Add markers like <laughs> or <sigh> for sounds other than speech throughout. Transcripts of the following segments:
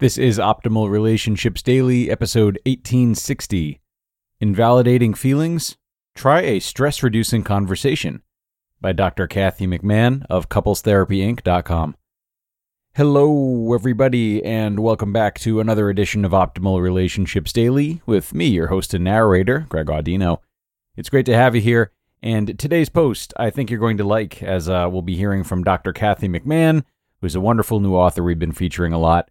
This is Optimal Relationships Daily, episode 1860. Invalidating Feelings? Try a Stress Reducing Conversation by Dr. Kathy McMahon of CouplesTherapyInc.com. Hello, everybody, and welcome back to another edition of Optimal Relationships Daily with me, your host and narrator, Greg Audino. It's great to have you here, and today's post I think you're going to like, as uh, we'll be hearing from Dr. Kathy McMahon, who's a wonderful new author we've been featuring a lot.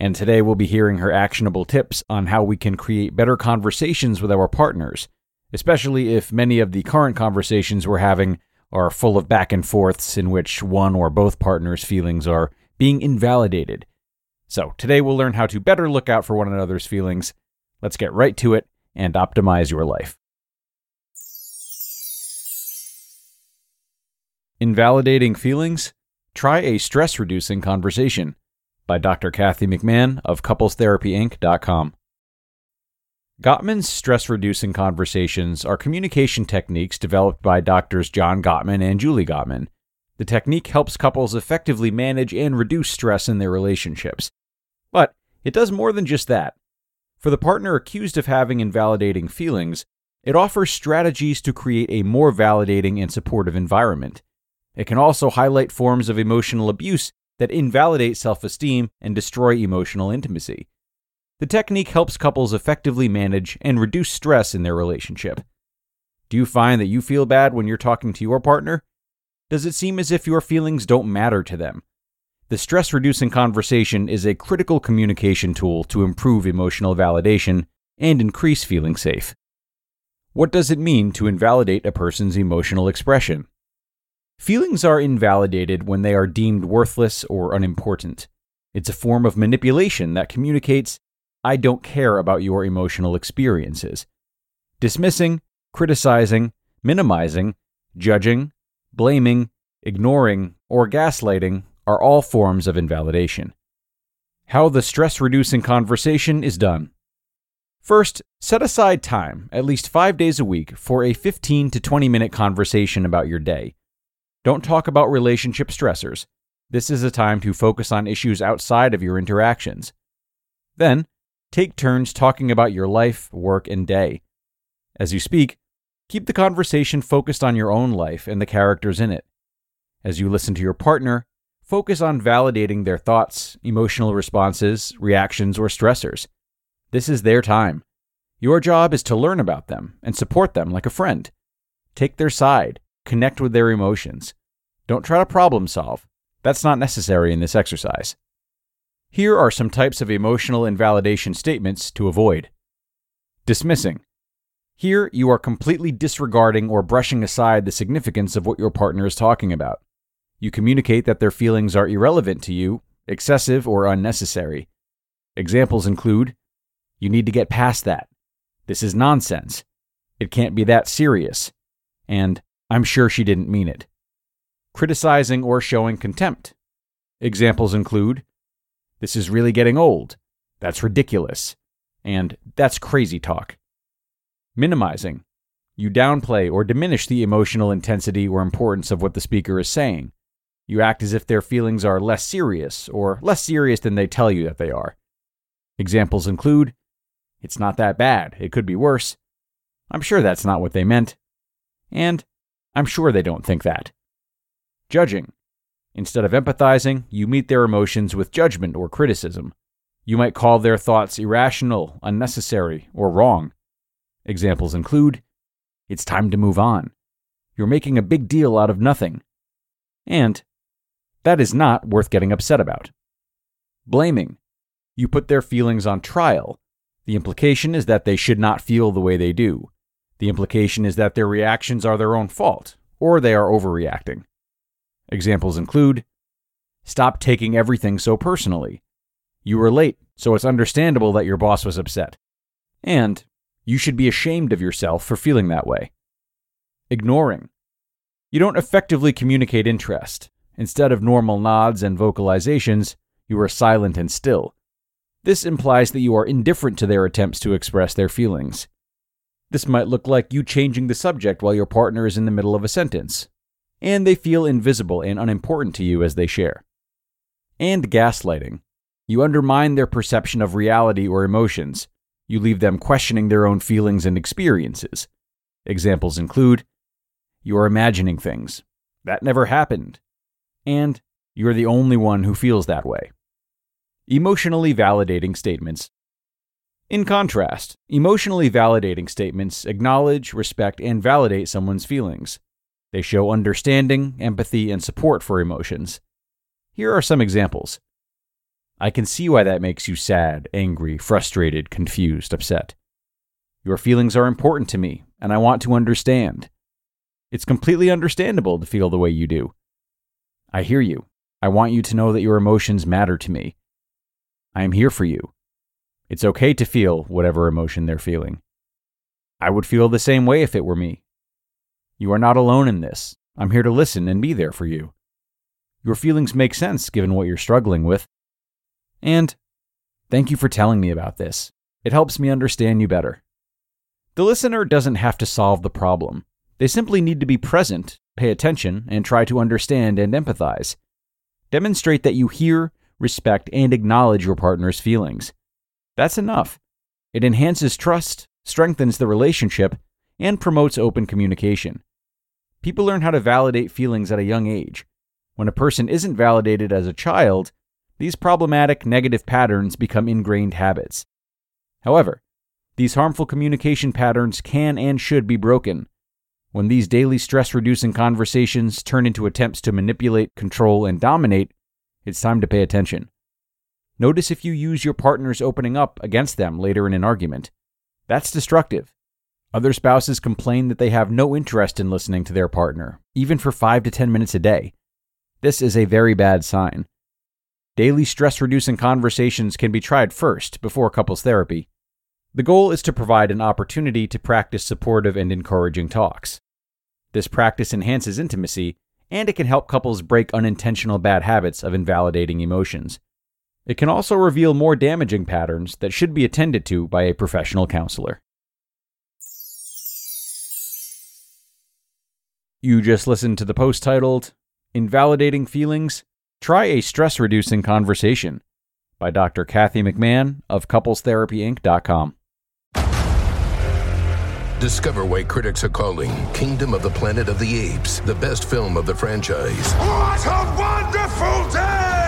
And today we'll be hearing her actionable tips on how we can create better conversations with our partners, especially if many of the current conversations we're having are full of back and forths in which one or both partners' feelings are being invalidated. So, today we'll learn how to better look out for one another's feelings. Let's get right to it and optimize your life. Invalidating feelings? Try a stress reducing conversation by Dr. Kathy McMahon of CouplesTherapyInc.com. Gottman's stress reducing conversations are communication techniques developed by doctors John Gottman and Julie Gottman. The technique helps couples effectively manage and reduce stress in their relationships. But it does more than just that. For the partner accused of having invalidating feelings, it offers strategies to create a more validating and supportive environment. It can also highlight forms of emotional abuse that invalidate self esteem and destroy emotional intimacy. The technique helps couples effectively manage and reduce stress in their relationship. Do you find that you feel bad when you're talking to your partner? Does it seem as if your feelings don't matter to them? The stress reducing conversation is a critical communication tool to improve emotional validation and increase feeling safe. What does it mean to invalidate a person's emotional expression? Feelings are invalidated when they are deemed worthless or unimportant. It's a form of manipulation that communicates, I don't care about your emotional experiences. Dismissing, criticizing, minimizing, judging, blaming, ignoring, or gaslighting are all forms of invalidation. How the stress reducing conversation is done. First, set aside time, at least five days a week, for a 15 to 20 minute conversation about your day. Don't talk about relationship stressors. This is a time to focus on issues outside of your interactions. Then, take turns talking about your life, work, and day. As you speak, keep the conversation focused on your own life and the characters in it. As you listen to your partner, focus on validating their thoughts, emotional responses, reactions, or stressors. This is their time. Your job is to learn about them and support them like a friend. Take their side, connect with their emotions. Don't try to problem solve. That's not necessary in this exercise. Here are some types of emotional invalidation statements to avoid. Dismissing. Here, you are completely disregarding or brushing aside the significance of what your partner is talking about. You communicate that their feelings are irrelevant to you, excessive, or unnecessary. Examples include You need to get past that. This is nonsense. It can't be that serious. And I'm sure she didn't mean it criticizing or showing contempt. Examples include This is really getting old. That's ridiculous. And that's crazy talk. Minimizing. You downplay or diminish the emotional intensity or importance of what the speaker is saying. You act as if their feelings are less serious or less serious than they tell you that they are. Examples include It's not that bad. It could be worse. I'm sure that's not what they meant. And I'm sure they don't think that. Judging. Instead of empathizing, you meet their emotions with judgment or criticism. You might call their thoughts irrational, unnecessary, or wrong. Examples include It's time to move on. You're making a big deal out of nothing. And That is not worth getting upset about. Blaming. You put their feelings on trial. The implication is that they should not feel the way they do. The implication is that their reactions are their own fault, or they are overreacting. Examples include Stop taking everything so personally. You were late, so it's understandable that your boss was upset. And you should be ashamed of yourself for feeling that way. Ignoring. You don't effectively communicate interest. Instead of normal nods and vocalizations, you are silent and still. This implies that you are indifferent to their attempts to express their feelings. This might look like you changing the subject while your partner is in the middle of a sentence, and they feel invisible and unimportant to you as they share. And gaslighting. You undermine their perception of reality or emotions. You leave them questioning their own feelings and experiences. Examples include You are imagining things. That never happened. And you're the only one who feels that way. Emotionally validating statements. In contrast, emotionally validating statements acknowledge, respect, and validate someone's feelings. They show understanding, empathy, and support for emotions. Here are some examples. I can see why that makes you sad, angry, frustrated, confused, upset. Your feelings are important to me, and I want to understand. It's completely understandable to feel the way you do. I hear you. I want you to know that your emotions matter to me. I am here for you. It's okay to feel whatever emotion they're feeling. I would feel the same way if it were me. You are not alone in this. I'm here to listen and be there for you. Your feelings make sense given what you're struggling with. And thank you for telling me about this. It helps me understand you better. The listener doesn't have to solve the problem. They simply need to be present, pay attention, and try to understand and empathize. Demonstrate that you hear, respect, and acknowledge your partner's feelings. That's enough. It enhances trust, strengthens the relationship, and promotes open communication. People learn how to validate feelings at a young age, when a person isn't validated as a child, these problematic negative patterns become ingrained habits. However, these harmful communication patterns can and should be broken. When these daily stress reducing conversations turn into attempts to manipulate, control, and dominate, it's time to pay attention. Notice if you use your partner's opening up against them later in an argument. That's destructive. Other spouses complain that they have no interest in listening to their partner, even for 5 to 10 minutes a day. This is a very bad sign. Daily stress reducing conversations can be tried first before couples therapy. The goal is to provide an opportunity to practice supportive and encouraging talks. This practice enhances intimacy, and it can help couples break unintentional bad habits of invalidating emotions. It can also reveal more damaging patterns that should be attended to by a professional counselor. You just listened to the post titled Invalidating Feelings, Try a Stress Reducing Conversation by Dr. Kathy McMahon of CouplesTherapyInc.com. Discover why critics are calling Kingdom of the Planet of the Apes the best film of the franchise. What a wonderful day!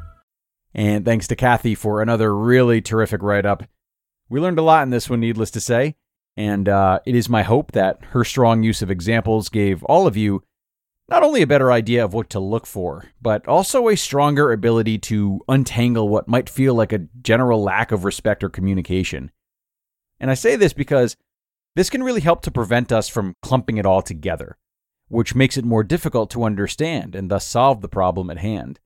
And thanks to Kathy for another really terrific write up. We learned a lot in this one, needless to say, and uh, it is my hope that her strong use of examples gave all of you not only a better idea of what to look for, but also a stronger ability to untangle what might feel like a general lack of respect or communication. And I say this because this can really help to prevent us from clumping it all together. which makes it more difficult to understand and thus solve the problem at hand.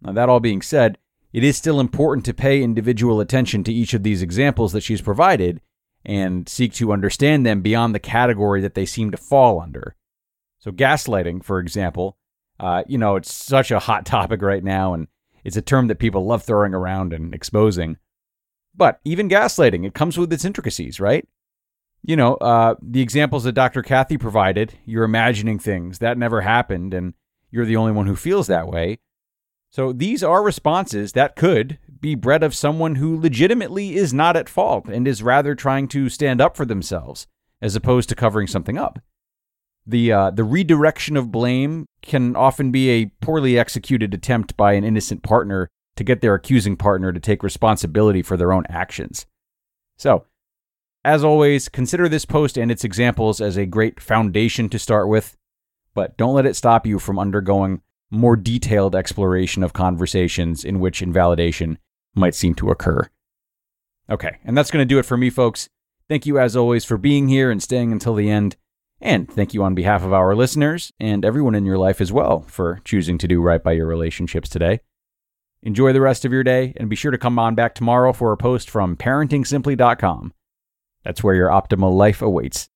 Now, that all being said, it is still important to pay individual attention to each of these examples that she's provided and seek to understand them beyond the category that they seem to fall under. So, gaslighting, for example, uh, you know, it's such a hot <laughs> topic right now, and it's a term that people love throwing around and exposing. But even gaslighting, it comes with its intricacies, right? You know, uh, the examples that Dr. Kathy provided, you're imagining things that never happened, and you're the only one who feels that way. So these are responses that could be bred of someone who legitimately is not at fault and is rather trying to stand up for themselves as opposed to covering something up. The uh, the redirection of blame can often be a poorly executed attempt by an innocent partner to get their accusing partner to take responsibility for their own actions. So, as always, consider this post and its examples as a great foundation to start with, but don't let it stop you from undergoing more detailed exploration of conversations in which invalidation might seem to occur. Okay, and that's going to do it for me, folks. Thank you, as always, for being here and staying until the end. And thank you on behalf of our listeners and everyone in your life as well for choosing to do right by your relationships today. Enjoy the rest of your day and be sure to come on back tomorrow for a post from parentingsimply.com. That's where your optimal life awaits.